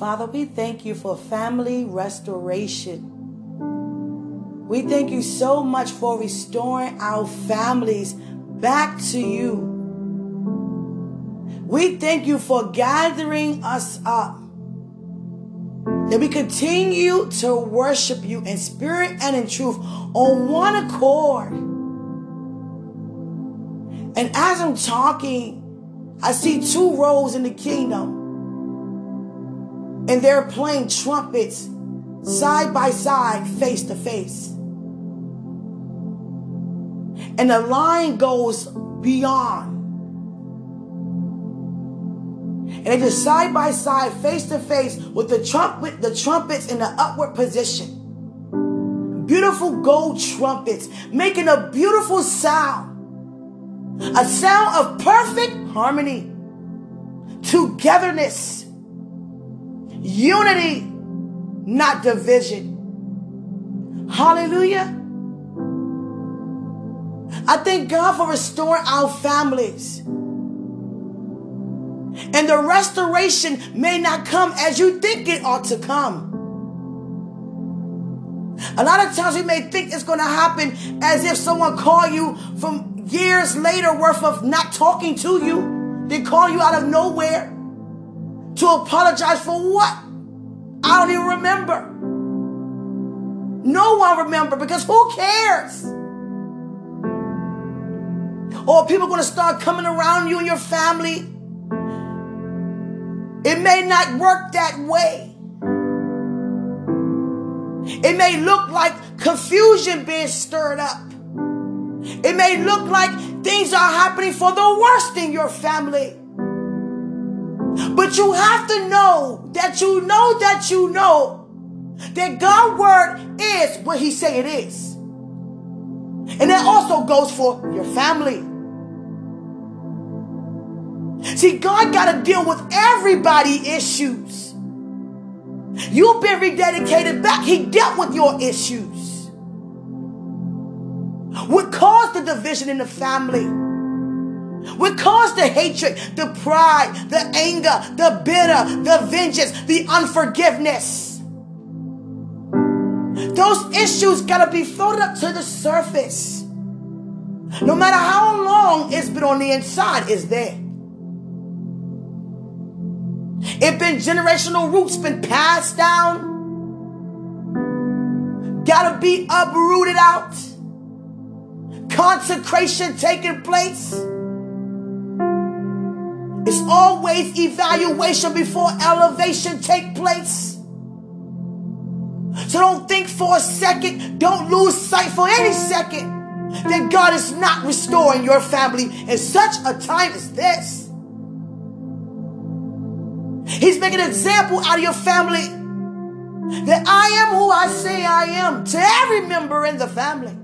Father, we thank you for family restoration. We thank you so much for restoring our families back to you. We thank you for gathering us up. That we continue to worship you in spirit and in truth on one accord. And as I'm talking, I see two rows in the kingdom. And they're playing trumpets side by side, face to face. And the line goes beyond. And they just side by side, face to face with the trumpet, the trumpets in the upward position. Beautiful gold trumpets making a beautiful sound. A sound of perfect harmony, togetherness, unity, not division. Hallelujah. I thank God for restoring our families. And the restoration may not come as you think it ought to come. A lot of times we may think it's going to happen as if someone call you from years later worth of not talking to you. They call you out of nowhere to apologize for what? I don't even remember. No one remember because who cares? Or people going to start coming around you and your family. It may not work that way. It may look like confusion being stirred up. It may look like things are happening for the worst in your family. But you have to know that you know that you know that God's word is what he say it is. And that also goes for your family. See, God got to deal with everybody issues. You've been rededicated back. He dealt with your issues. What caused the division in the family? What cause the hatred, the pride, the anger, the bitter, the vengeance, the unforgiveness? Those issues got to be floated up to the surface. No matter how long it's been on the inside, it's there. It been generational roots been passed down. Gotta be uprooted out. Consecration taking place. It's always evaluation before elevation take place. So don't think for a second, don't lose sight for any second that God is not restoring your family in such a time as this. He's making an example out of your family that I am who I say I am to every member in the family.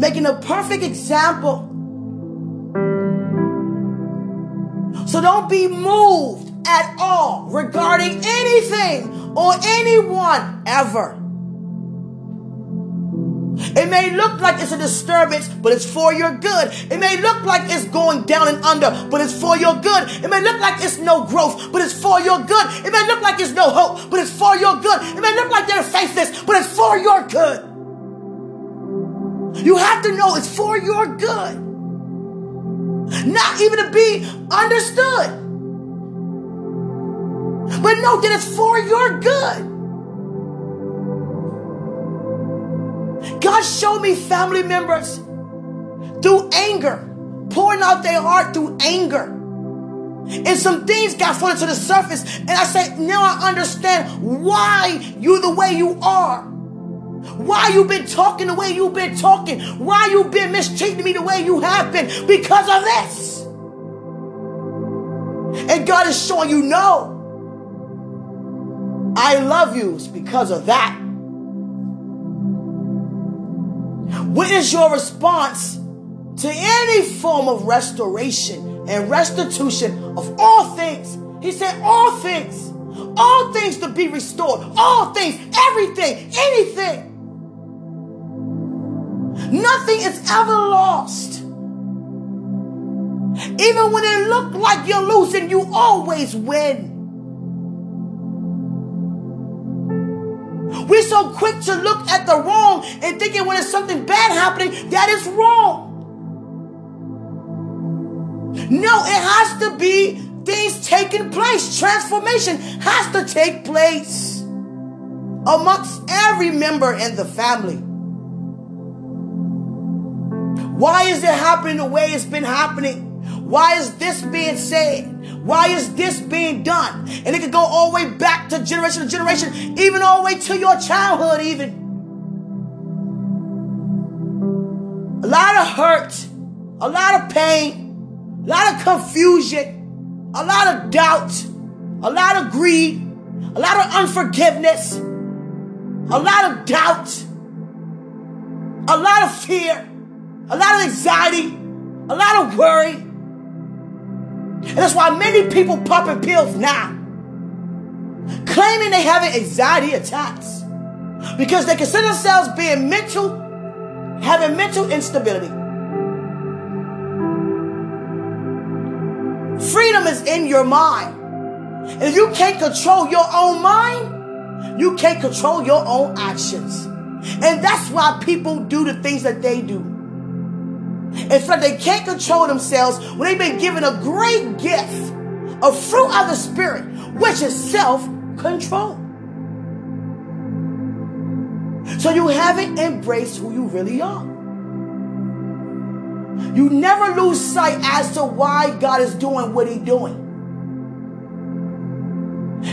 Making a perfect example. So don't be moved at all regarding anything or anyone ever. It may look like it's a disturbance, but it's for your good. It may look like it's going down and under, but it's for your good. It may look like it's no growth, but it's for your good. It may look like it's no hope, but it's for your good. It may look like they're faithless, but it's for your good. You have to know it's for your good. Not even to be understood. But know that it's for your good. God showed me family members through anger, pouring out their heart through anger. And some things got floated to the surface. And I said, now I understand why you're the way you are. Why you been talking the way you've been talking. Why you been mistreating me the way you have been. Because of this. And God is showing you, no. I love you. Because of that. What is your response to any form of restoration and restitution of all things? He said, all things, all things to be restored, all things, everything, anything. Nothing is ever lost. Even when it looks like you're losing, you always win. We're so quick to look at the wrong and thinking when there's something bad happening, that is wrong. No, it has to be things taking place. Transformation has to take place amongst every member in the family. Why is it happening the way it's been happening? Why is this being said? Why is this being done? And it could go all the way back to generation to generation, even all the way to your childhood, even. A lot of hurt, a lot of pain, a lot of confusion, a lot of doubt, a lot of greed, a lot of unforgiveness, a lot of doubt, a lot of fear, a lot of anxiety, a lot of worry. And that's why many people popping pills now, claiming they having anxiety attacks because they consider themselves being mental, having mental instability. Freedom is in your mind. And if you can't control your own mind, you can't control your own actions. And that's why people do the things that they do. In fact, they can't control themselves when they've been given a great gift, a fruit of the Spirit, which is self control. So you haven't embraced who you really are. You never lose sight as to why God is doing what He's doing.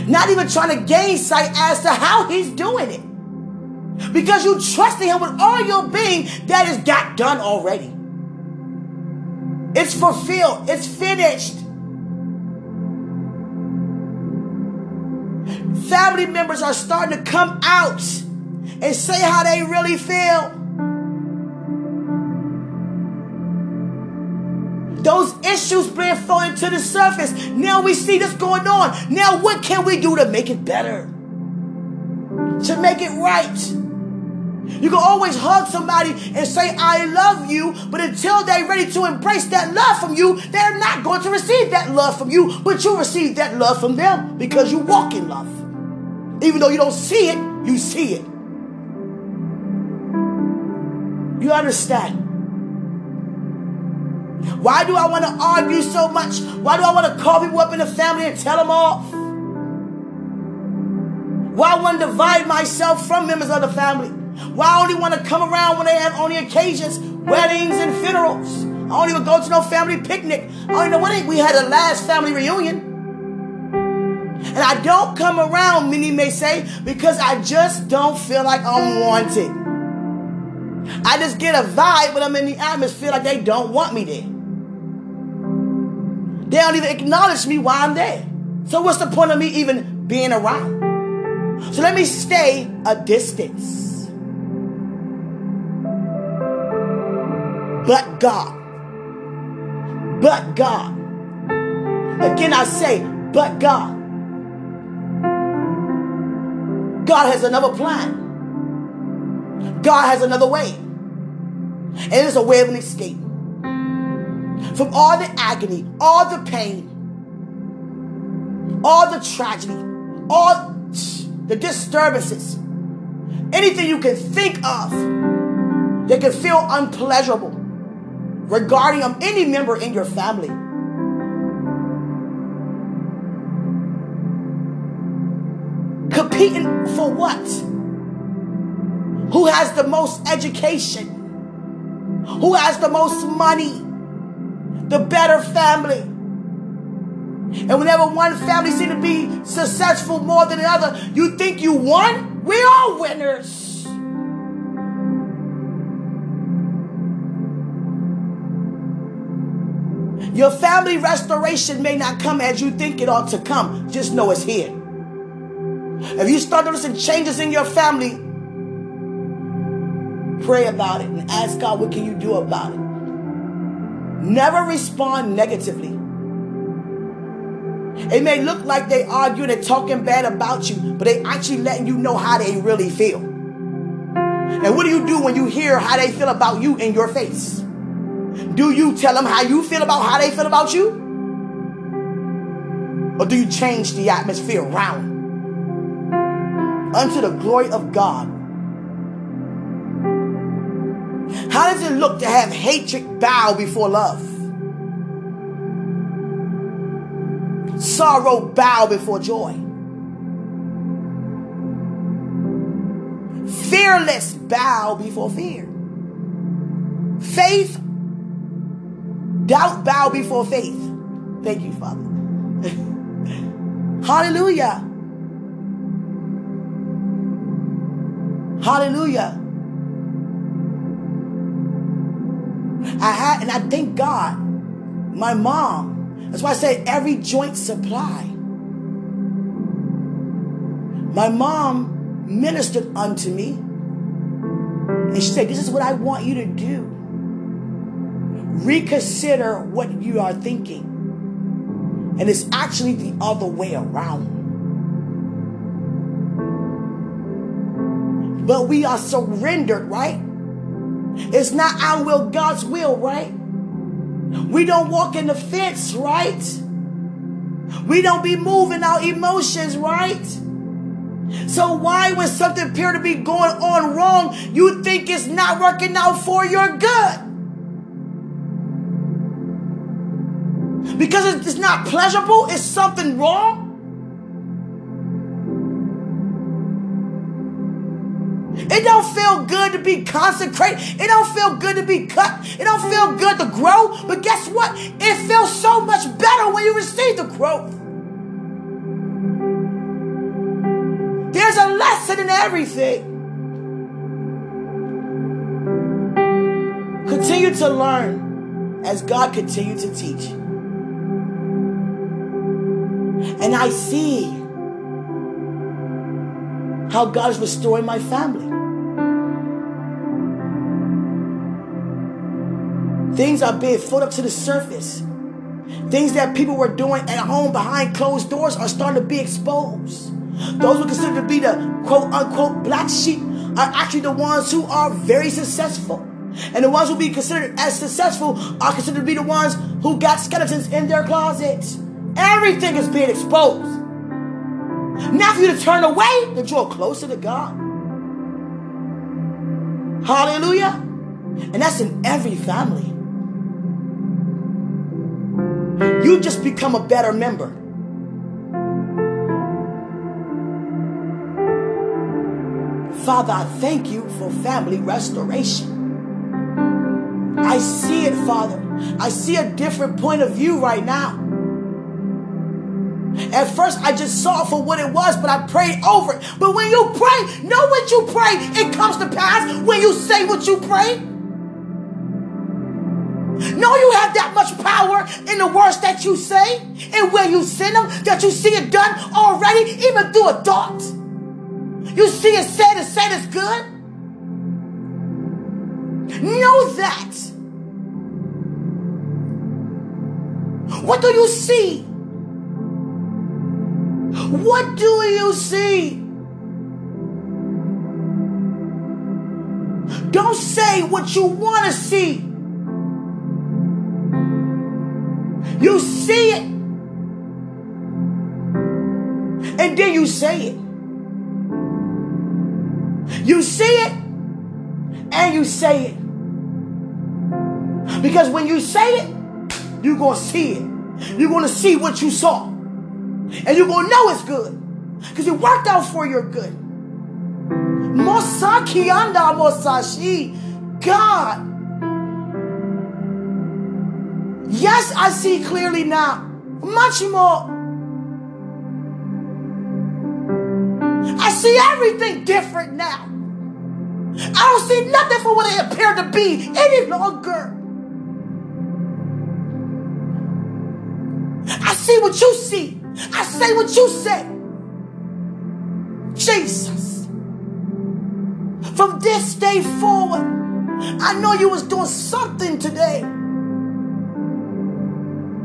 Not even trying to gain sight as to how He's doing it. Because you trust in Him with all your being that is got done already. It's fulfilled. It's finished. Family members are starting to come out and say how they really feel. Those issues being thrown to the surface. Now we see this going on. Now, what can we do to make it better? To make it right? You can always hug somebody and say, I love you, but until they're ready to embrace that love from you, they're not going to receive that love from you, but you receive that love from them because you walk in love. Even though you don't see it, you see it. You understand? Why do I want to argue so much? Why do I want to call people up in the family and tell them off? Why I want to divide myself from members of the family? Why I only want to come around when they have only occasions, weddings and funerals. I don't even go to no family picnic. I don't know when we had the last family reunion. And I don't come around, many may say, because I just don't feel like I'm wanted. I just get a vibe when I'm in the atmosphere like they don't want me there. They don't even acknowledge me while I'm there. So what's the point of me even being around? So let me stay a distance. But God. But God. Again, I say, but God. God has another plan. God has another way. And it's a way of an escape from all the agony, all the pain, all the tragedy, all the disturbances, anything you can think of that can feel unpleasurable regarding of any member in your family. Competing for what? Who has the most education? Who has the most money? The better family. And whenever one family seems to be successful more than another, you think you won? We are winners. Your family restoration may not come as you think it ought to come. Just know it's here. If you start noticing changes in your family, pray about it and ask God, what can you do about it? Never respond negatively. It may look like they arguing and talking bad about you, but they actually letting you know how they really feel. And what do you do when you hear how they feel about you in your face? Do you tell them how you feel about how they feel about you? Or do you change the atmosphere around? Unto the glory of God. How does it look to have hatred bow before love? Sorrow bow before joy. Fearless bow before fear. Faith, doubt bow before faith. Thank you, Father. Hallelujah. Hallelujah. I had, and I thank God, my mom. That's why I say every joint supply. My mom ministered unto me. And she said, This is what I want you to do. Reconsider what you are thinking. And it's actually the other way around. But we are surrendered, right? It's not our will, God's will, right? We don't walk in the fence, right? We don't be moving our emotions, right? So why when something appear to be going on wrong, you think it's not working out for your good? Because it's not pleasurable? Is something wrong? It don't feel good to be consecrated. It don't feel good to be cut. It don't feel good to grow. But guess what? It feels so much better when you receive the growth. There's a lesson in everything. Continue to learn as God continues to teach. And I see how God is restoring my family. Things are being put up to the surface. Things that people were doing at home behind closed doors are starting to be exposed. Those who consider to be the quote unquote black sheep are actually the ones who are very successful. And the ones who be considered as successful are considered to be the ones who got skeletons in their closets. Everything is being exposed. Now for you to turn away to draw closer to God. Hallelujah. And that's in every family. You just become a better member. Father, I thank you for family restoration. I see it, Father. I see a different point of view right now. At first, I just saw for what it was, but I prayed over it. But when you pray, know what you pray, it comes to pass when you say what you pray. Know you have that much power in the words that you say and where you send them, that you see it done already, even through a thought. You see it said and said it's good. Know that. What do you see? What do you see? Don't say what you want to see. You see it. And then you say it. You see it and you say it. Because when you say it, you're going to see it. You're going to see what you saw. And you're going to know it's good. Because it worked out for your good. Mosakianda Mosashi. God. Yes, I see clearly now. Much more. I see everything different now. I don't see nothing for what it appeared to be any longer. I see what you see. I say what you say. Jesus. From this day forward, I know you was doing something today.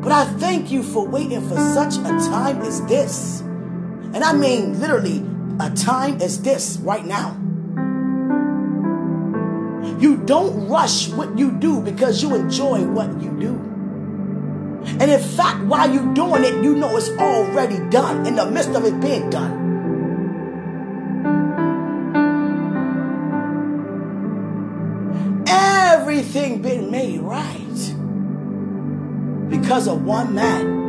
But I thank you for waiting for such a time as this. And I mean literally a time as this right now. You don't rush what you do because you enjoy what you do. And in fact, while you're doing it, you know it's already done in the midst of it being done. Everything been made right because of one man.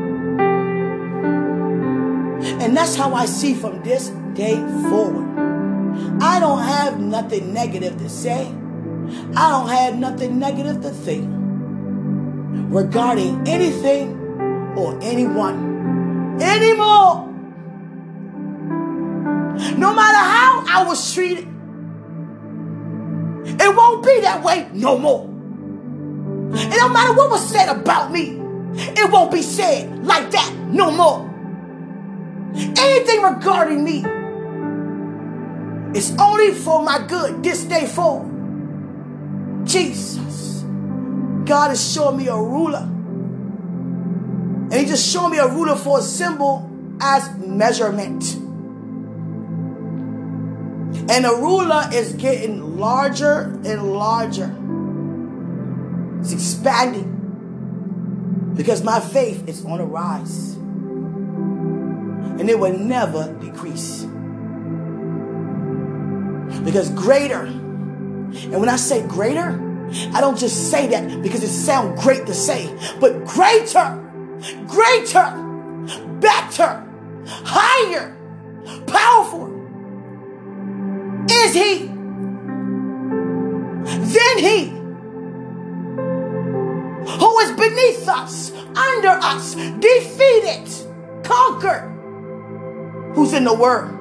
And that's how I see from this day forward. I don't have nothing negative to say. I don't have nothing negative to think regarding anything or anyone anymore. No matter how I was treated, it won't be that way no more. And no matter what was said about me, it won't be said like that no more. Anything regarding me is only for my good this day forward. Jesus. God is showing me a ruler. And He just showed me a ruler for a symbol as measurement. And the ruler is getting larger and larger. It's expanding. Because my faith is on a rise. And it will never decrease. Because greater, and when I say greater, I don't just say that because it sounds great to say, but greater, greater, better, higher, powerful is He. than He who is beneath us, under us, defeated, conquered, who's in the Word.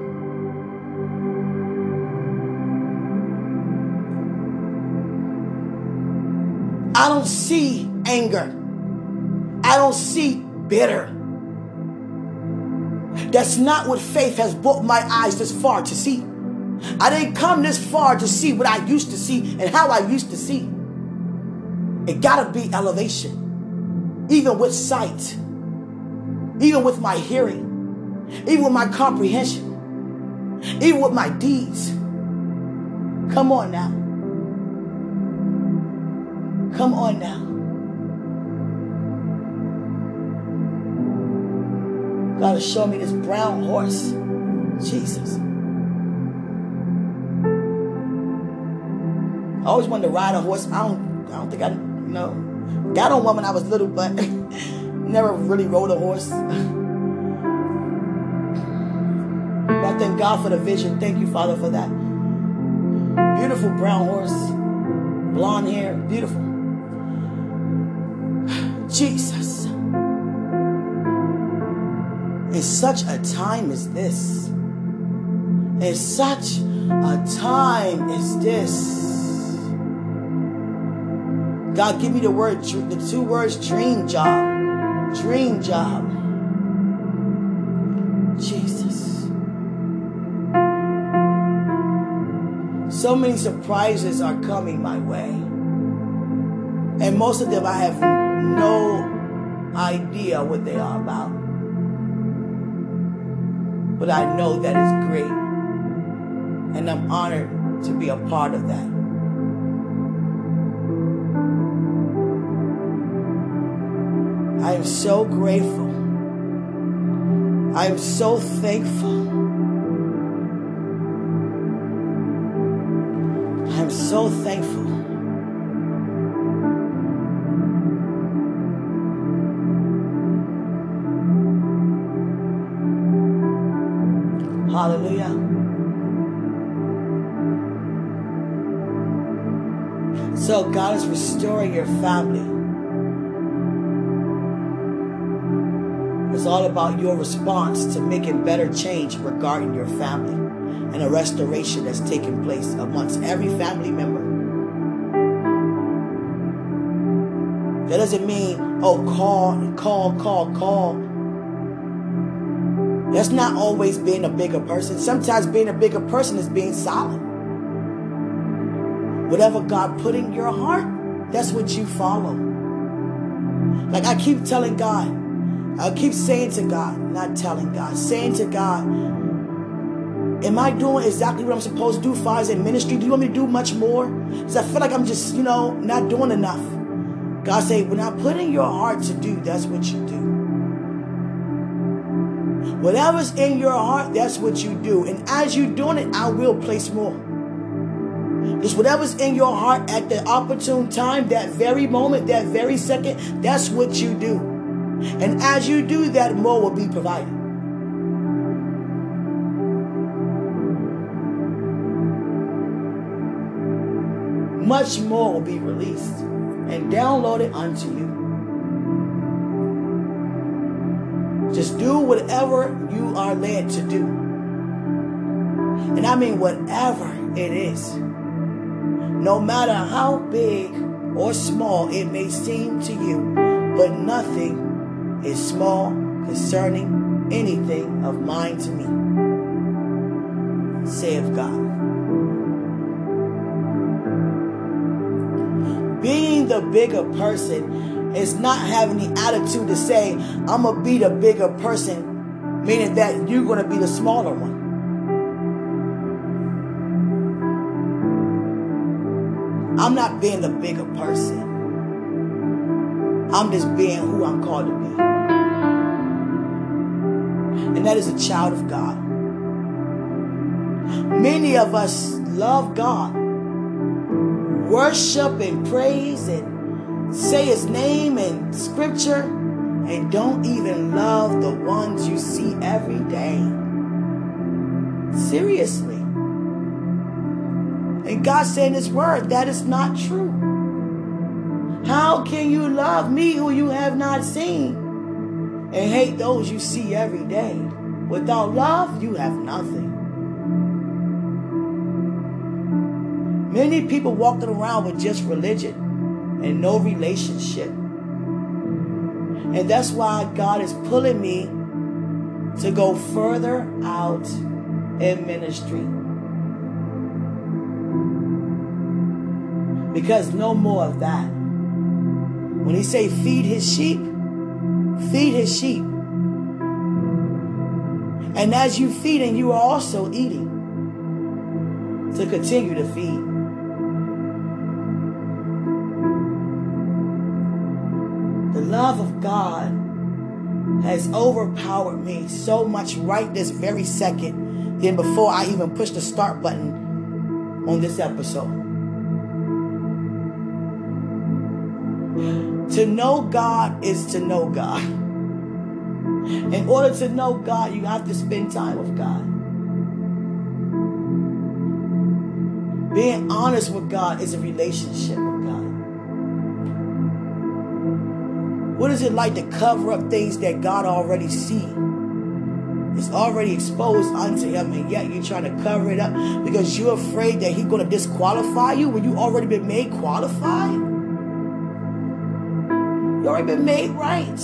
I don't see anger. I don't see bitter. That's not what faith has brought my eyes this far to see. I didn't come this far to see what I used to see and how I used to see. It gotta be elevation, even with sight, even with my hearing, even with my comprehension, even with my deeds. Come on now. Come on now. God has shown me this brown horse. Jesus. I always wanted to ride a horse. I don't I don't think I you know got on one when I was little, but never really rode a horse. But I thank God for the vision. Thank you, Father, for that. Beautiful brown horse, blonde hair, beautiful. Jesus. In such a time as this, in such a time as this, God, give me the word, the two words, dream job. Dream job. Jesus. So many surprises are coming my way. And most of them I have no idea what they are about. But I know that is great. And I'm honored to be a part of that. I am so grateful. I am so thankful. I am so thankful. God is restoring your family. It's all about your response to making better change regarding your family and a restoration that's taking place amongst every family member. That doesn't mean, oh, call, call, call, call. That's not always being a bigger person. Sometimes being a bigger person is being silent. Whatever God put in your heart, that's what you follow. Like I keep telling God, I keep saying to God, not telling God, saying to God, Am I doing exactly what I'm supposed to do far as in ministry? Do you want me to do much more? Because I feel like I'm just, you know, not doing enough. God say, when I put in your heart to do, that's what you do. Whatever's in your heart, that's what you do. And as you're doing it, I will place more. Just whatever's in your heart at the opportune time, that very moment, that very second, that's what you do. And as you do that, more will be provided. Much more will be released and downloaded unto you. Just do whatever you are led to do. And I mean, whatever it is. No matter how big or small it may seem to you, but nothing is small concerning anything of mine to me, saith God. Being the bigger person is not having the attitude to say, I'm going to be the bigger person, meaning that you're going to be the smaller one. I'm not being the bigger person. I'm just being who I'm called to be. And that is a child of God. Many of us love God, worship and praise and say his name and scripture, and don't even love the ones you see every day. Seriously. And God said in His Word that is not true. How can you love me who you have not seen and hate those you see every day? Without love, you have nothing. Many people walking around with just religion and no relationship. And that's why God is pulling me to go further out in ministry. Because no more of that. When he say feed his sheep, feed his sheep. And as you feed, and you are also eating to continue to feed. The love of God has overpowered me so much right this very second than before I even push the start button on this episode. To know God is to know God. In order to know God, you have to spend time with God. Being honest with God is a relationship with God. What is it like to cover up things that God already see? It's already exposed unto him, and yet you're trying to cover it up because you're afraid that he's going to disqualify you when you already been made qualified. You already been made right.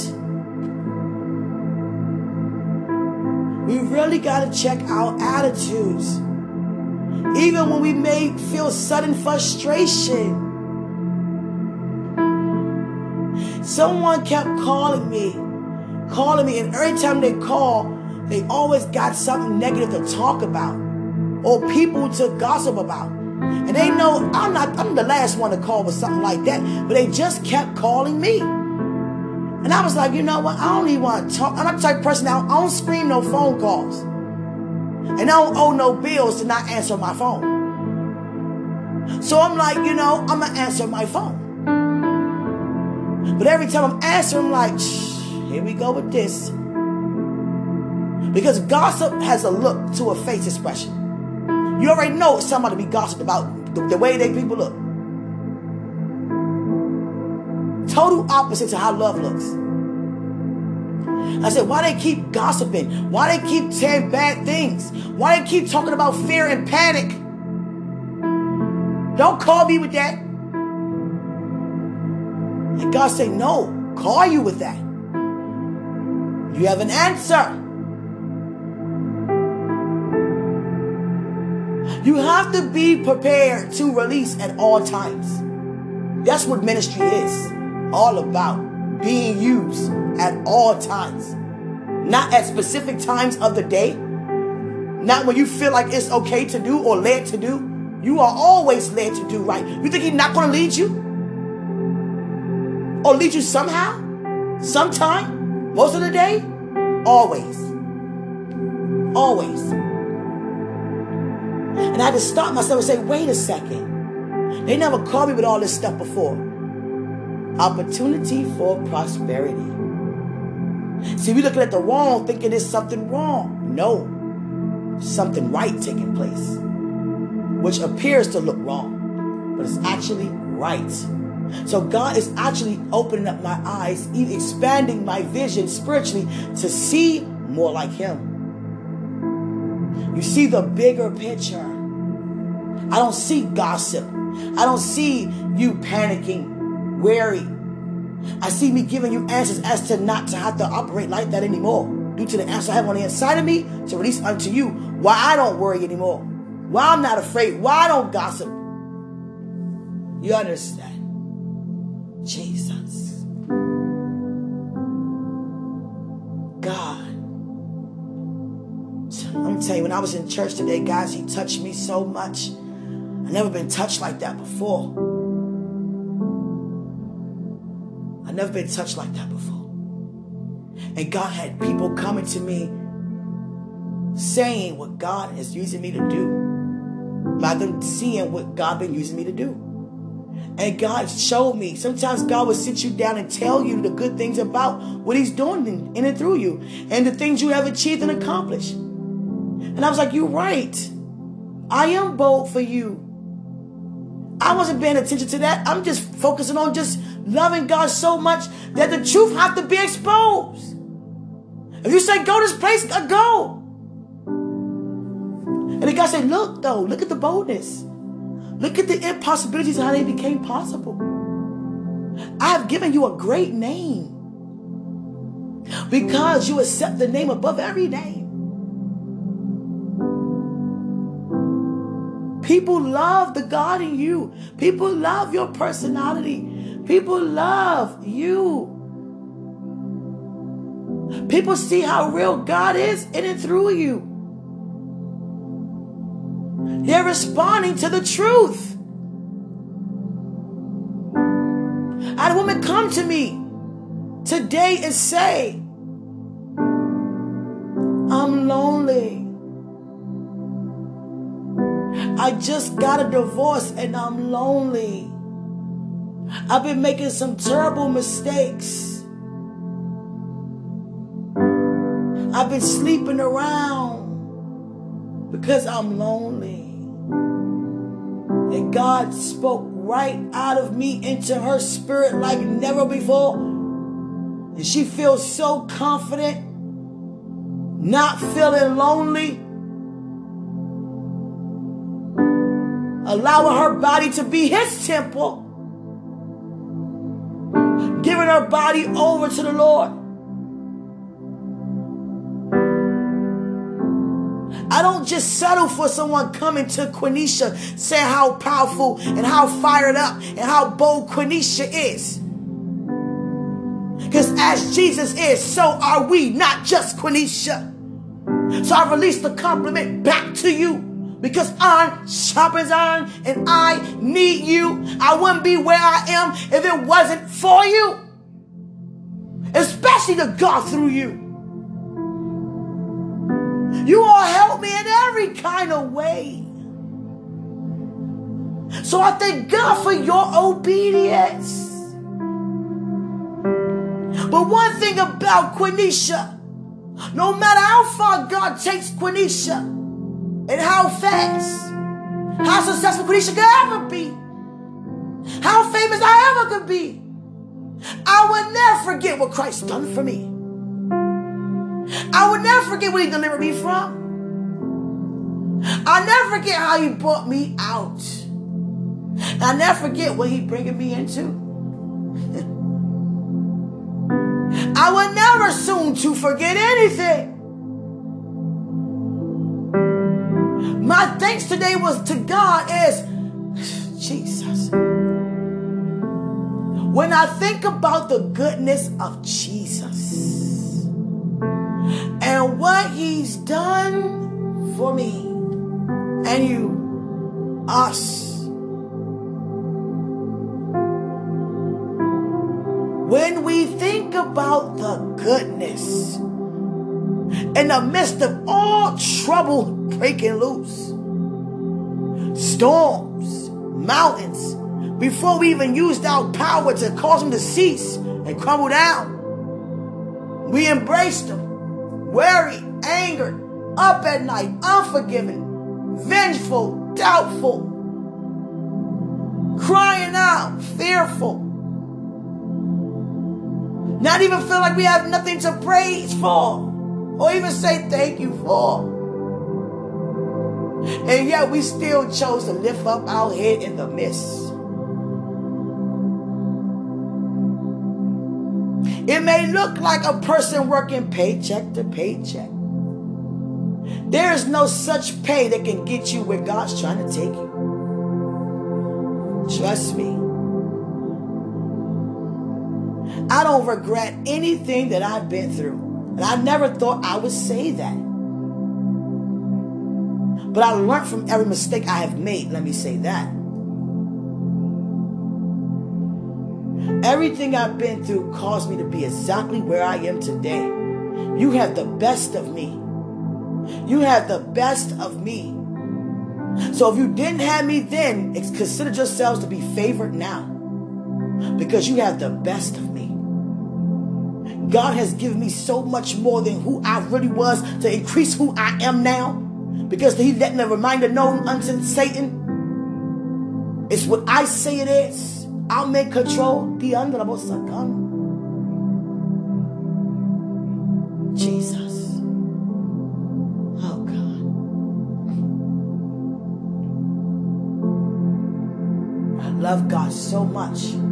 We really got to check our attitudes. Even when we may feel sudden frustration. Someone kept calling me, calling me, and every time they call, they always got something negative to talk about or people to gossip about. And they know I'm not, I'm the last one to call with something like that, but they just kept calling me. And I was like, you know what? I don't even want to talk. I'm the type of person now. I don't scream no phone calls. And I don't owe no bills to not answer my phone. So I'm like, you know, I'm going to answer my phone. But every time I'm answering, I'm like, here we go with this. Because gossip has a look to a face expression. You already know somebody be gossiped about the, the way they people look. Total opposite to how love looks. I said, why they keep gossiping? Why they keep saying bad things? Why they keep talking about fear and panic? Don't call me with that. And God said, no, call you with that. You have an answer. You have to be prepared to release at all times. That's what ministry is all about being used at all times, not at specific times of the day, Not when you feel like it's okay to do or led to do. You are always led to do right. You think he's not going to lead you? Or lead you somehow? Sometime? Most of the day? Always. Always. And I had to stop myself and say, wait a second. They never called me with all this stuff before. Opportunity for prosperity. See, we're looking at the wrong, thinking there's something wrong. No something right taking place, which appears to look wrong, but it's actually right. So God is actually opening up my eyes, expanding my vision spiritually to see more like Him. You see the bigger picture. I don't see gossip. I don't see you panicking, wary. I see me giving you answers as to not to have to operate like that anymore due to the answer I have on the inside of me to release unto you why I don't worry anymore, why I'm not afraid, why I don't gossip. You understand? Jesus. God. I'm telling you, when I was in church today, guys, he touched me so much. I've never been touched like that before. Never been touched like that before. And God had people coming to me saying what God is using me to do. By them seeing what God been using me to do. And God showed me. Sometimes God will sit you down and tell you the good things about what He's doing in, in and through you and the things you have achieved and accomplished. And I was like, You're right. I am bold for you. I wasn't paying attention to that. I'm just focusing on just loving God so much that the truth have to be exposed. If you say go this place, go. And the guy said, look though, look at the boldness. Look at the impossibilities and how they became possible. I have given you a great name because you accept the name above every name. People love the God in you. People love your personality. People love you. People see how real God is in and through you. They're responding to the truth. I had a woman come to me today and say, I just got a divorce and I'm lonely. I've been making some terrible mistakes. I've been sleeping around because I'm lonely. And God spoke right out of me into her spirit like never before. And she feels so confident, not feeling lonely. Allowing her body to be his temple. Giving her body over to the Lord. I don't just settle for someone coming to Quenisha saying how powerful and how fired up and how bold Quenisha is. Because as Jesus is, so are we, not just Quenisha. So I release the compliment back to you because iron sharpens iron and I need you. I wouldn't be where I am if it wasn't for you, especially the God through you. You all help me in every kind of way. So I thank God for your obedience. But one thing about Quenisha, no matter how far God takes Quenisha and how fast, how successful Quenisha could ever be, how famous I ever could be, I will never forget what Christ done for me. I will never forget where he delivered me from. I'll never forget how he brought me out. I'll never forget what he bringing me into. I will never soon to forget anything. My thanks today was to God is Jesus. When I think about the goodness of Jesus and what he's done for me and you, us. When we think about the goodness in the midst of all trouble breaking loose, storms, mountains, before we even used our power to cause them to cease and crumble down, we embraced them, worried, angered, up at night, unforgiving, vengeful, doubtful, crying out, fearful. Not even feel like we have nothing to praise for or even say thank you for. And yet we still chose to lift up our head in the midst. It may look like a person working paycheck to paycheck. There is no such pay that can get you where God's trying to take you. Trust me. I don't regret anything that I've been through. And I never thought I would say that. But I learned from every mistake I have made. Let me say that. Everything I've been through caused me to be exactly where I am today. You have the best of me. You have the best of me. So if you didn't have me then, consider yourselves to be favored now. Because you have the best of me. God has given me so much more than who I really was to increase who I am now. Because he let me reminder known unto Satan. It's what I say it is. I'm in control. The jesus. Oh God. I love God so much.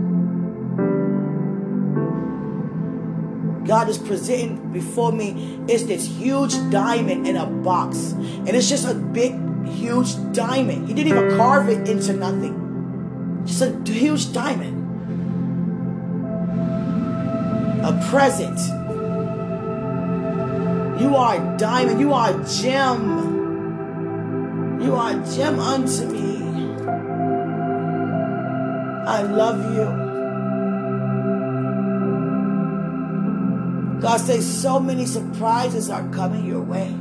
God is presenting before me is this huge diamond in a box. And it's just a big, huge diamond. He didn't even carve it into nothing. Just a huge diamond. A present. You are a diamond. You are a gem. You are a gem unto me. I love you. God says so many surprises are coming your way.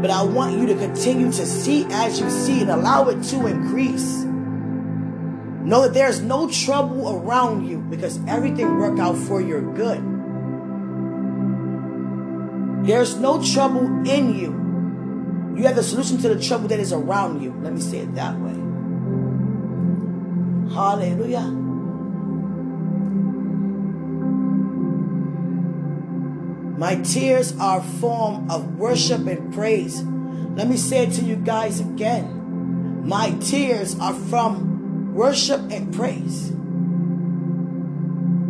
But I want you to continue to see as you see and allow it to increase. Know that there's no trouble around you because everything worked out for your good. There's no trouble in you. You have the solution to the trouble that is around you. Let me say it that way. Hallelujah. My tears are a form of worship and praise. Let me say it to you guys again. My tears are from worship and praise.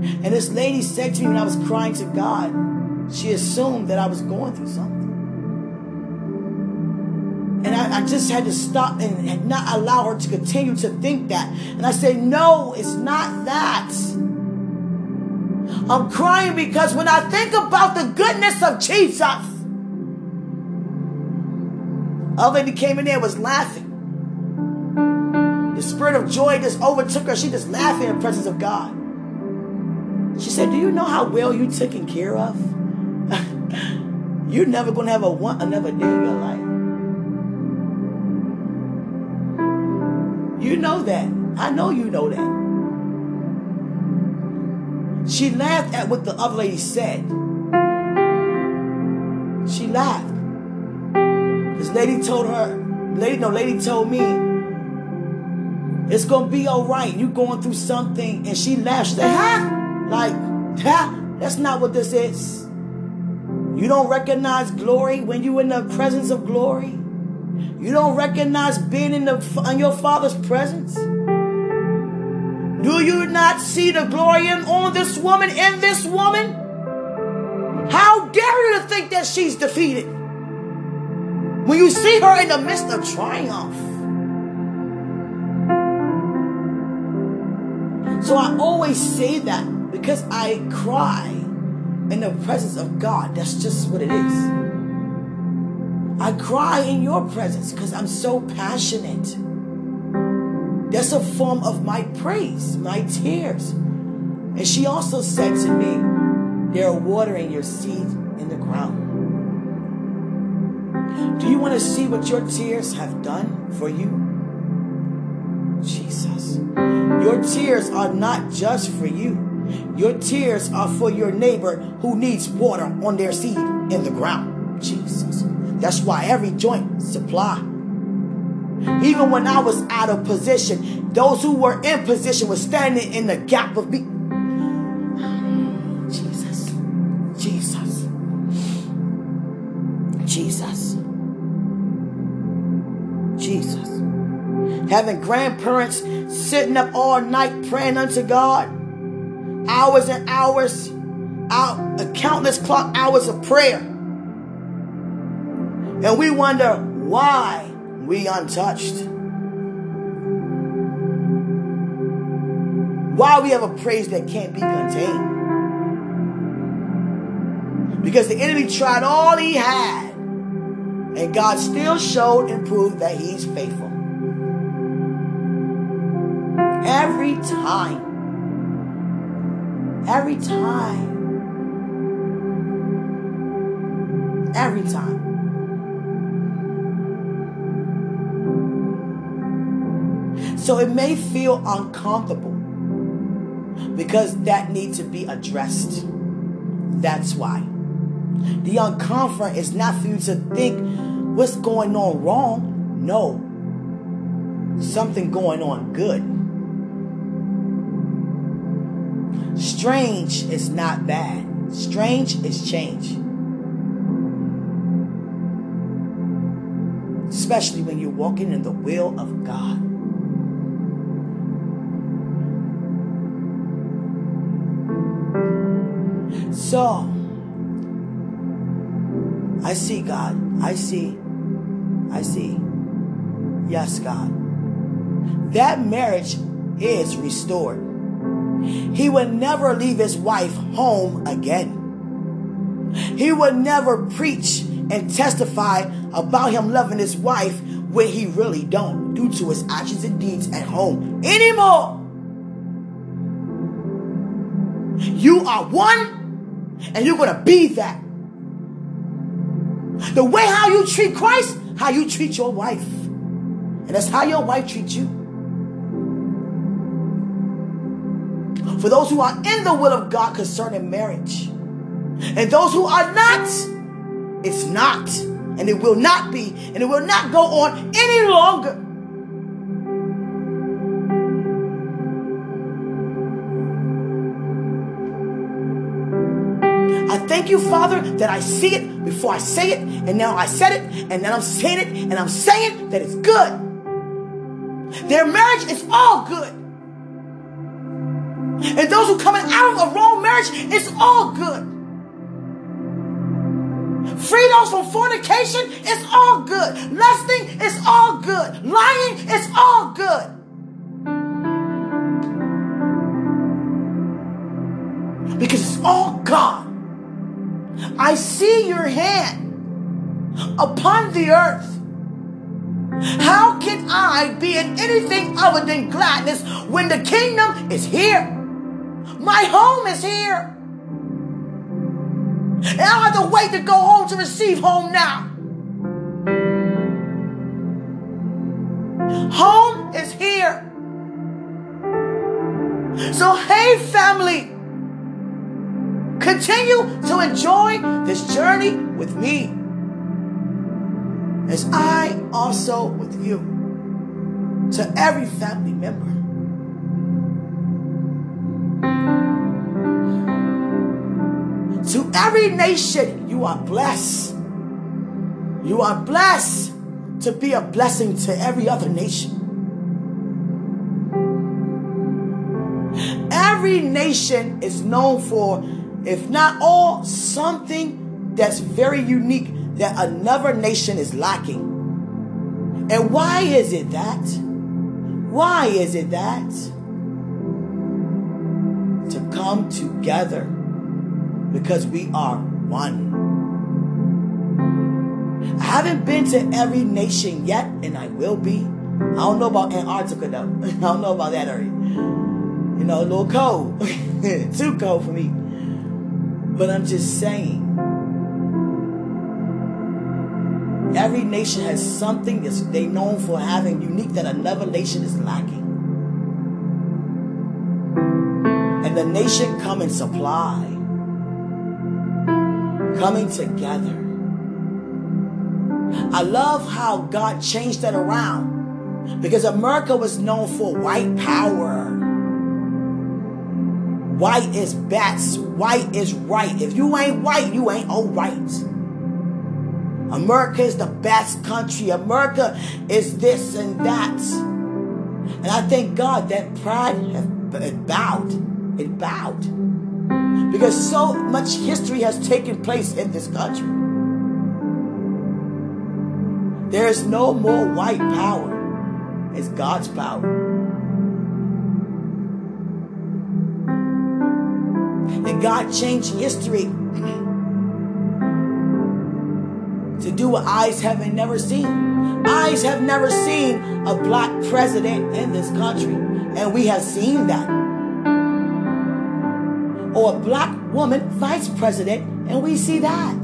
And this lady said to me when I was crying to God, she assumed that I was going through something. And I, I, just had to stop and not allow her to continue to think that. And I said, No, it's not that. I'm crying because when I think about the goodness of Jesus, a lady came in there was laughing. The spirit of joy just overtook her. She just laughing in the presence of God. She said, Do you know how well you taken care of? You're never to have a one another day in your life. You know that. I know you know that. She laughed at what the other lady said. She laughed. This lady told her, lady, no, lady told me, it's gonna be all right. You going through something, and she laughed. She said! Like, ha! That's not what this is. You don't recognize glory when you in the presence of glory. You don't recognize being in the in your Father's presence. Do you not see the glory in, on this woman, in this woman? How dare you to think that she's defeated? When you see her in the midst of triumph. So I always say that because I cry in the presence of God. That's just what it is. I cry in your presence because I'm so passionate. That's a form of my praise, my tears. And she also said to me, They're watering your seed in the ground. Do you want to see what your tears have done for you? Jesus. Your tears are not just for you. Your tears are for your neighbor who needs water on their seed in the ground. Jesus. That's why every joint supply. Even when I was out of position, those who were in position were standing in the gap of me. Jesus. Jesus. Jesus. Jesus. Having grandparents sitting up all night praying unto God hours and hours, out countless clock hours of prayer. And we wonder why we untouched. Why we have a praise that can't be contained. Because the enemy tried all he had, and God still showed and proved that he's faithful. Every time Every time. Every time. So it may feel uncomfortable because that needs to be addressed. That's why. The uncomfort is not for you to think what's going on wrong. No. Something going on good. Strange is not bad. Strange is change. Especially when you're walking in the will of God. So, I see God. I see. I see. Yes, God. That marriage is restored. He would never leave his wife home again. He would never preach and testify about him loving his wife when he really don't due to his actions and deeds at home anymore. You are one and you're going to be that. The way how you treat Christ, how you treat your wife. And that's how your wife treats you. for those who are in the will of God concerning marriage. And those who are not, it's not. And it will not be. And it will not go on any longer. Thank you, Father, that I see it before I say it. And now I said it. And then I'm saying it. And I'm saying that it's good. Their marriage is all good. And those who coming out of a wrong marriage, it's all good. Freedoms from fornication, it's all good. Lusting, it's all good. Lying, it's all good. Because it's all God. I see your hand upon the earth. How can I be in anything other than gladness when the kingdom is here? My home is here. And I have to wait to go home to receive home now. Home is here. So, hey, family, continue to enjoy this journey with me as I also with you. To every family member. To every nation, you are blessed. You are blessed to be a blessing to every other nation. Every nation is known for, if not all, something that's very unique that another nation is lacking. And why is it that? Why is it that? To come together because we are one. I haven't been to every nation yet, and I will be. I don't know about Antarctica though. I don't know about that area. You know, a little cold. Too cold for me. But I'm just saying. Every nation has something that they known for having unique that another nation is lacking. And the nation come in supply. Coming together. I love how God changed that around. Because America was known for white power. White is best. White is right. If you ain't white, you ain't all right. America is the best country. America is this and that. And I thank God that pride has bowed. It bowed. Because so much history has taken place in this country. There is no more white power. It's God's power. God changed history to do what eyes haven't never seen. Eyes have never seen a black president in this country. And we have seen that. Or a black woman vice president, and we see that.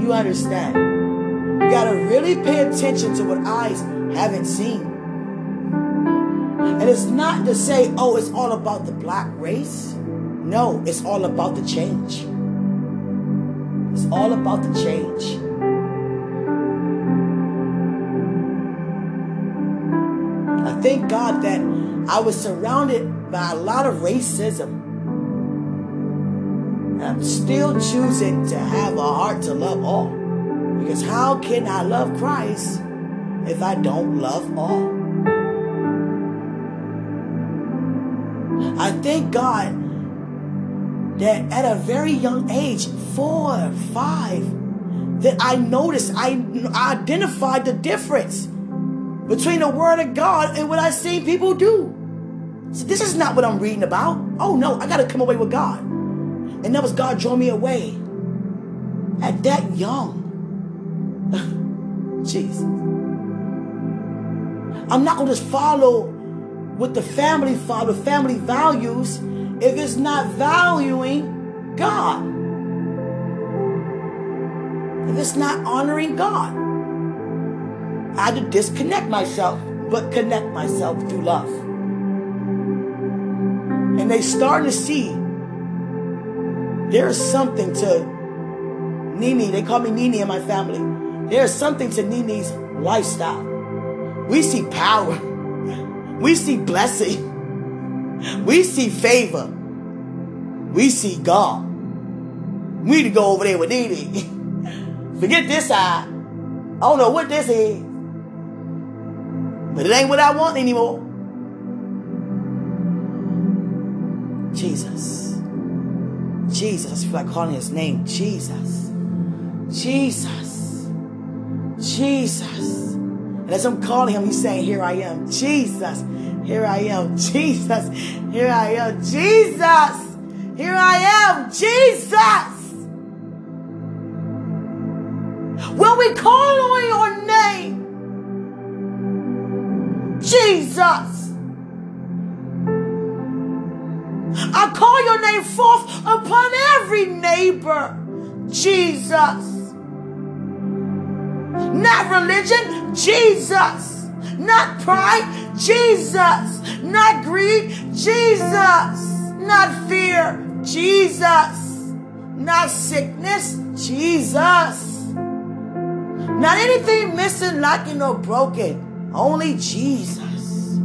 You understand? You got to really pay attention to what eyes haven't seen. And it's not to say, oh, it's all about the black race. No, it's all about the change. It's all about the change. I thank God that I was surrounded by a lot of racism. And I'm still choosing to have a heart to love all. Because how can I love Christ if I don't love all? I thank God that at a very young age, four, five, that I noticed, I, I identified the difference between the Word of God and what I see people do. So this is not what I'm reading about. Oh no, I got to come away with God. And that was God drawing me away at that young. Jesus. I'm not going to just follow with the family father, family values, if it's not valuing God. If it's not honoring God. I had to disconnect myself, but connect myself through love. And they starting to see there's something to Nini. They call me Nini in my family. There's something to Nini's lifestyle. We see power. We see blessing. We see favor. We see God. We need to go over there with Nene. Forget this side. I don't know what this is. But it ain't what I want anymore. Jesus. Jesus. I feel like calling his name. Jesus. Jesus. Jesus. And as I'm calling him, he's saying, Here I am. Jesus. Here I am. Jesus. Here I am. Jesus. Here I am. Jesus. When we call on your name, Jesus. I call your name forth upon every neighbor. Jesus. Not religion, Jesus. Not pride, Jesus. Not greed, Jesus. Not fear, Jesus. Not sickness, Jesus. Not anything missing, lacking, or broken. Only Jesus.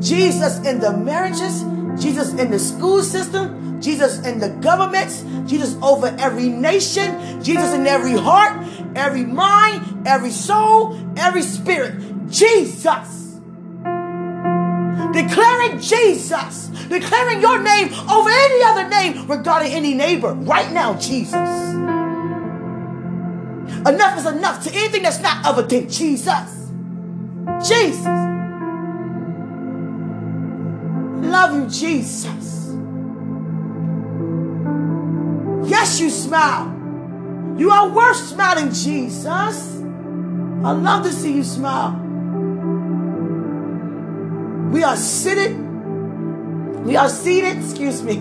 Jesus in the marriages, Jesus in the school system, Jesus in the governments, Jesus over every nation, Jesus in every heart, every mind, every soul, every spirit. Jesus. Declaring Jesus, declaring your name over any other name regarding any neighbor right now, Jesus. Enough is enough to anything that's not a thing. Jesus. Jesus. Love you, Jesus. Yes, you smile. You are worth smiling, Jesus. I love to see you smile. We are seated. We are seated, excuse me,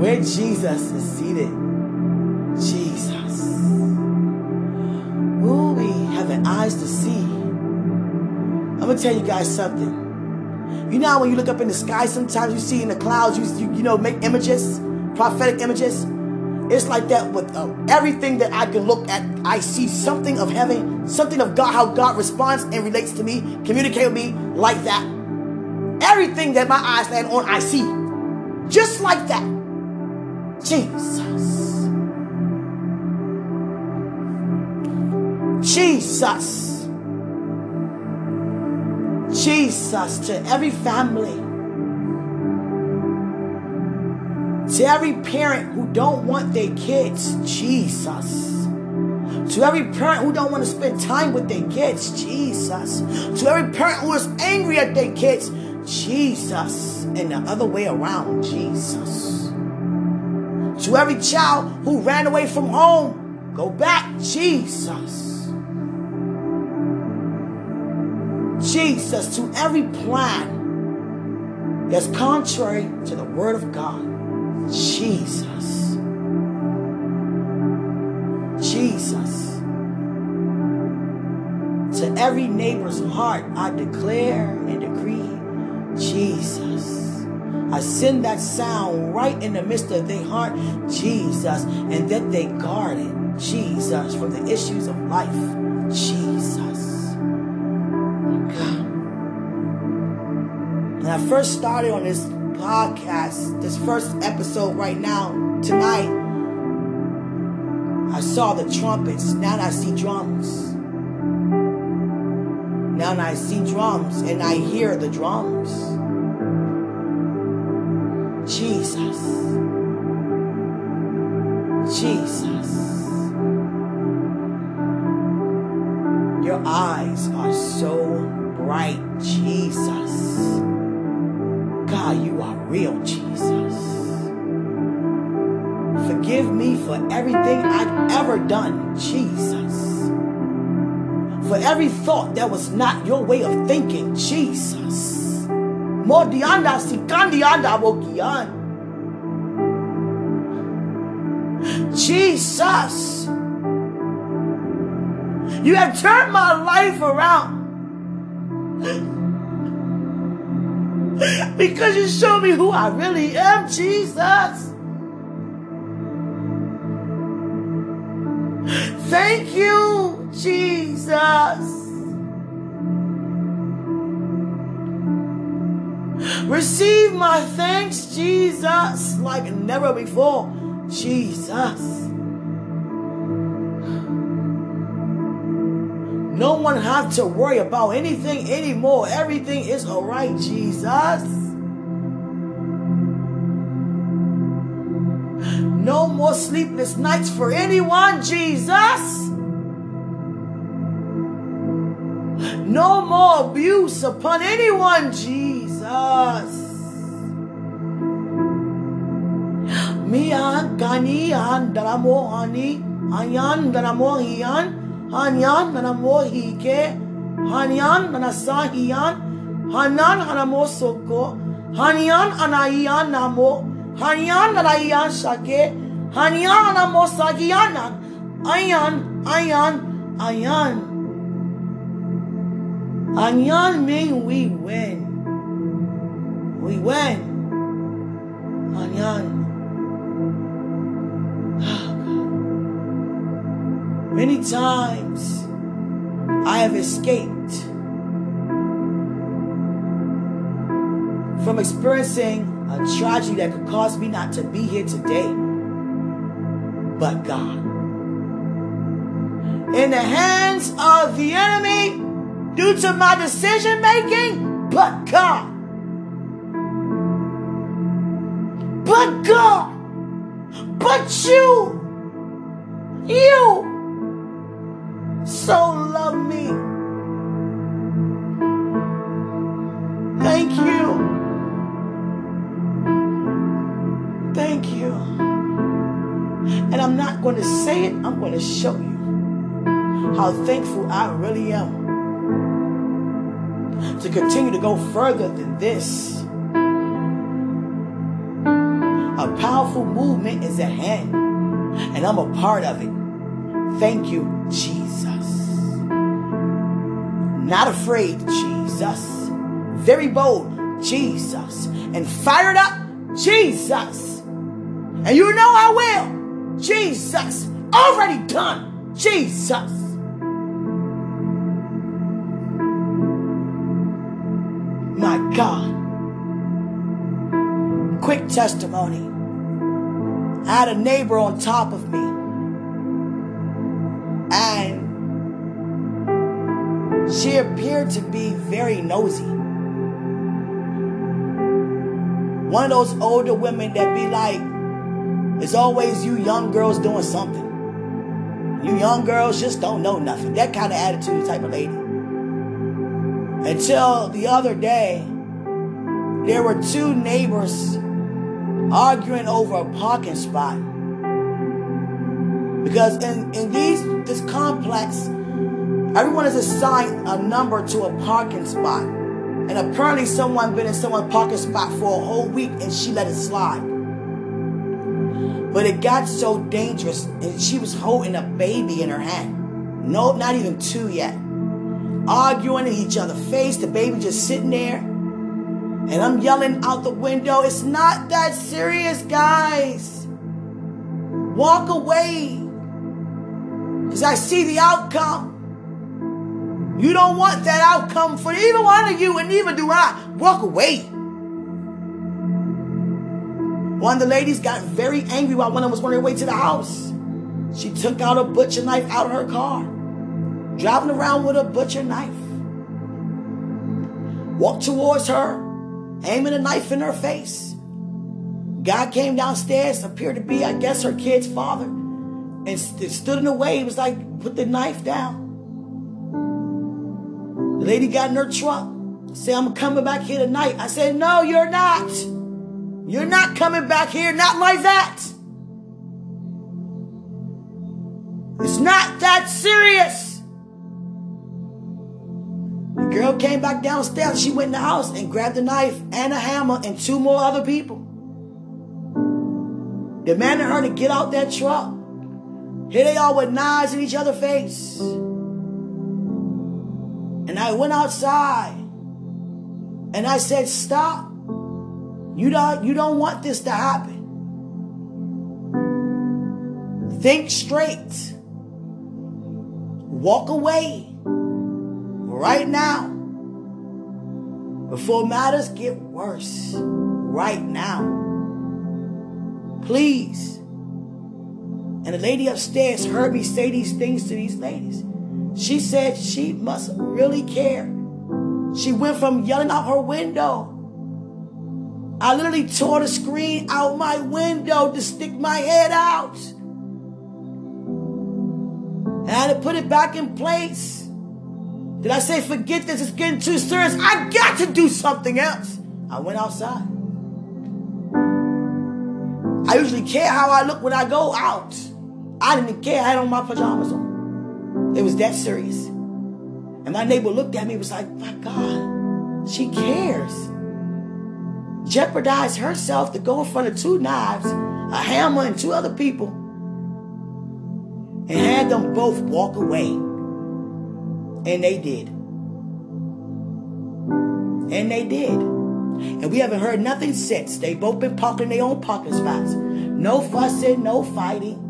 where Jesus is seated. Jesus. Ooh, we having eyes to see. I'm gonna tell you guys something. You know when you look up in the sky, sometimes you see in the clouds, you you, you know make images, prophetic images. It's like that with uh, everything that I can look at. I see something of heaven, something of God, how God responds and relates to me, communicate with me like that. Everything that my eyes land on, I see. Just like that. Jesus. Jesus. Jesus to every family. To every parent who don't want their kids, Jesus. To every parent who don't want to spend time with their kids, Jesus. To every parent who is angry at their kids, Jesus. And the other way around, Jesus. To every child who ran away from home, go back, Jesus. Jesus, to every plan that's contrary to the word of God. Jesus. Jesus. To every neighbor's heart, I declare and decree, Jesus. I send that sound right in the midst of their heart, Jesus, and that they guard it, Jesus, from the issues of life, Jesus. When I first started on this podcast, this first episode right now, tonight, I saw the trumpets. Now I see drums. Now I see drums and I hear the drums. Jesus. Jesus. Your eyes are so bright, Jesus. God, you are real, Jesus. Forgive me for everything I've ever done, Jesus. For every thought that was not your way of thinking, Jesus. Modianda sikandianda bokian. Jesus. You have turned my life around. because you show me who I really am, Jesus. Thank you, Jesus. Receive my thanks, Jesus, like never before. Jesus. No one have to worry about anything anymore. Everything is all right, Jesus. No more sleepless nights for anyone, Jesus. No more abuse upon anyone, Jesus. Mian kani andaramo ani ayan daramo hanyan nanamo hike hanyan nanasahiyan hanan hanamo soko hanyan anayan namo hanyan nanayan shake hanyan anamo sagiyanan ayan ayan ayan Anyan mean we win. We win. Anyan. Many times I have escaped from experiencing a tragedy that could cause me not to be here today. But God. In the hands of the enemy, due to my decision making, but God. But God. But you. You so love me. Thank you. Thank you. And I'm not going to say it, I'm going to show you how thankful I really am to continue to go further than this. A powerful movement is at hand, and I'm a part of it. Thank you, Jesus. Not afraid, Jesus. Very bold, Jesus. And fired up, Jesus. And you know I will, Jesus. Already done, Jesus. My God. Quick testimony. I had a neighbor on top of me. She appeared to be very nosy. One of those older women that be like, it's always you young girls doing something. You young girls just don't know nothing. That kind of attitude type of lady. Until the other day, there were two neighbors arguing over a parking spot. Because in, in these this complex, everyone is assigned a number to a parking spot. And apparently someone been in someone's parking spot for a whole week and she let it slide. But it got so dangerous and she was holding a baby in her hand. No, not even two yet arguing in each other's face. The baby just sitting there. And I'm yelling out the window, it's not that serious, guys. Walk away. Because I see the outcome. You don't want that outcome for either one of you, and neither do I. Walk away. One of the ladies got very angry while one of them was on her way to the house. She took out a butcher knife out of her car driving around with a butcher knife. Walked towards her, aiming a knife in her face. Guy came downstairs, appeared to be, I guess, her kid's father, and st- stood in the way. He was like, put the knife down. The lady got in her truck, Say, I'm coming back here tonight. I said, No, you're not. You're not coming back here, not like that. It's not that serious. The girl came back downstairs. She went in the house and grabbed a knife and a hammer and two more other people. Demanded her to get out that truck. Here they are with knives in each other's face. And I went outside and I said, Stop. You don't, you don't want this to happen. Think straight. Walk away right now before matters get worse. Right now. Please. And the lady upstairs heard me say these things to these ladies. She said she must really care. She went from yelling out her window. I literally tore the screen out my window to stick my head out. And I had to put it back in place. Did I say, forget this, it's getting too serious? I got to do something else. I went outside. I usually care how I look when I go out. I didn't care. I had on my pajamas on. It was that serious. And my neighbor looked at me was like, my God, she cares. Jeopardized herself to go in front of two knives, a hammer, and two other people, and had them both walk away. And they did. And they did. And we haven't heard nothing since. They both been parking their own parking spots. No fussing, no fighting.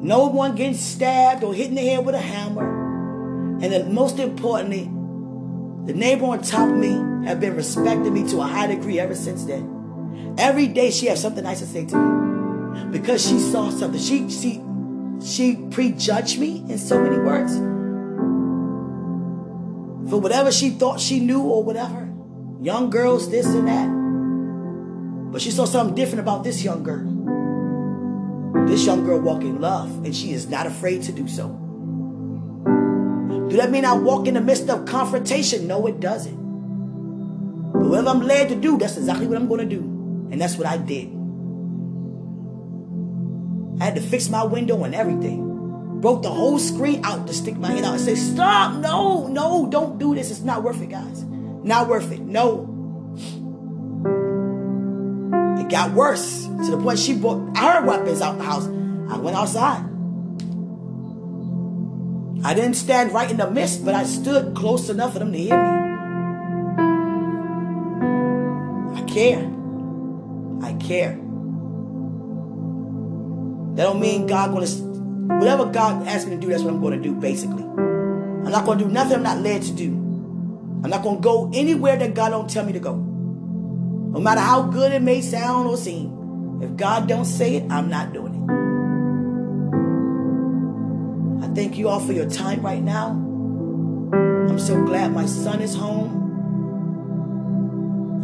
No one getting stabbed or hit in the head with a hammer. And then most importantly, the neighbor on top of me have been respecting me to a high degree ever since then. Every day she has something nice to say to me. Because she saw something. She she she prejudged me in so many words. For whatever she thought she knew or whatever. Young girls, this and that. But she saw something different about this young girl. This young girl walk in love, and she is not afraid to do so. Do that mean I walk in the midst of confrontation? No, it doesn't. But whatever I'm led to do, that's exactly what I'm going to do. And that's what I did. I had to fix my window and everything. Broke the whole screen out to stick my hand out and say, Stop! No, no, don't do this. It's not worth it, guys. Not worth it. No. It got worse to the point she brought her weapons out the house. I went outside. I didn't stand right in the midst, but I stood close enough for them to hear me. I care. I care. That don't mean God gonna whatever God asks me to do, that's what I'm gonna do, basically. I'm not gonna do nothing I'm not led to do. I'm not gonna go anywhere that God don't tell me to go. No matter how good it may sound or seem. If God don't say it, I'm not doing it. I thank you all for your time right now. I'm so glad my son is home.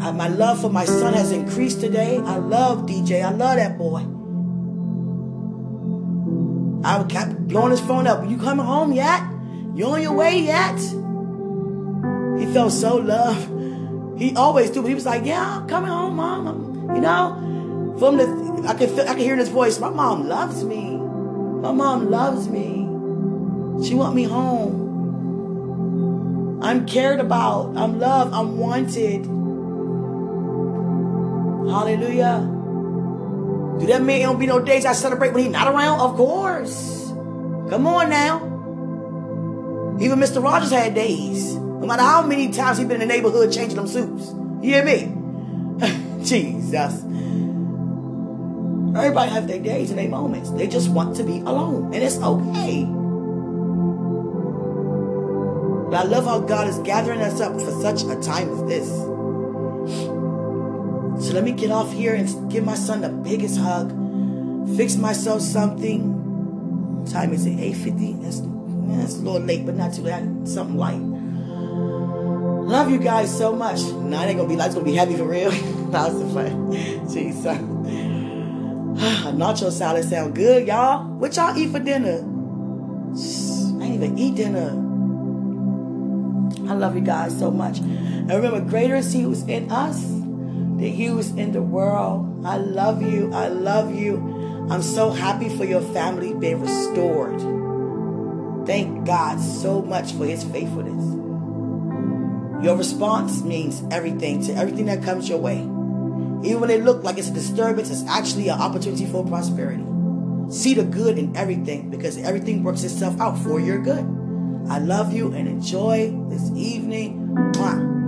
I, my love for my son has increased today. I love DJ. I love that boy. I kept blowing his phone up. You coming home yet? You on your way yet? He felt so loved. He always do, he was like, "Yeah, I'm coming home, mom." You know, from the I can feel, I can hear in his voice. My mom loves me. My mom loves me. She want me home. I'm cared about. I'm loved. I'm wanted. Hallelujah. Do that mean it don't be no days I celebrate when he's not around? Of course. Come on now. Even Mr. Rogers had days. No matter how many times he been in the neighborhood changing them suits. You hear me? Jesus. Everybody has their days and their moments. They just want to be alone. And it's okay. But I love how God is gathering us up for such a time as this. So let me get off here and give my son the biggest hug. Fix myself something. Time is it? 8.50? That's, that's a little late, but not too late. Something light. Love you guys so much. Now it ain't gonna be like it's gonna be heavy for real. that was the fun. Jesus. Nacho salad sound good, y'all. What y'all eat for dinner? I ain't even eat dinner. I love you guys so much. And remember, greater is He who's in us than He who's in the world. I love you. I love you. I'm so happy for your family being restored. Thank God so much for His faithfulness. Your response means everything to everything that comes your way. Even when it looks like it's a disturbance, it's actually an opportunity for prosperity. See the good in everything because everything works itself out for your good. I love you and enjoy this evening. Mwah.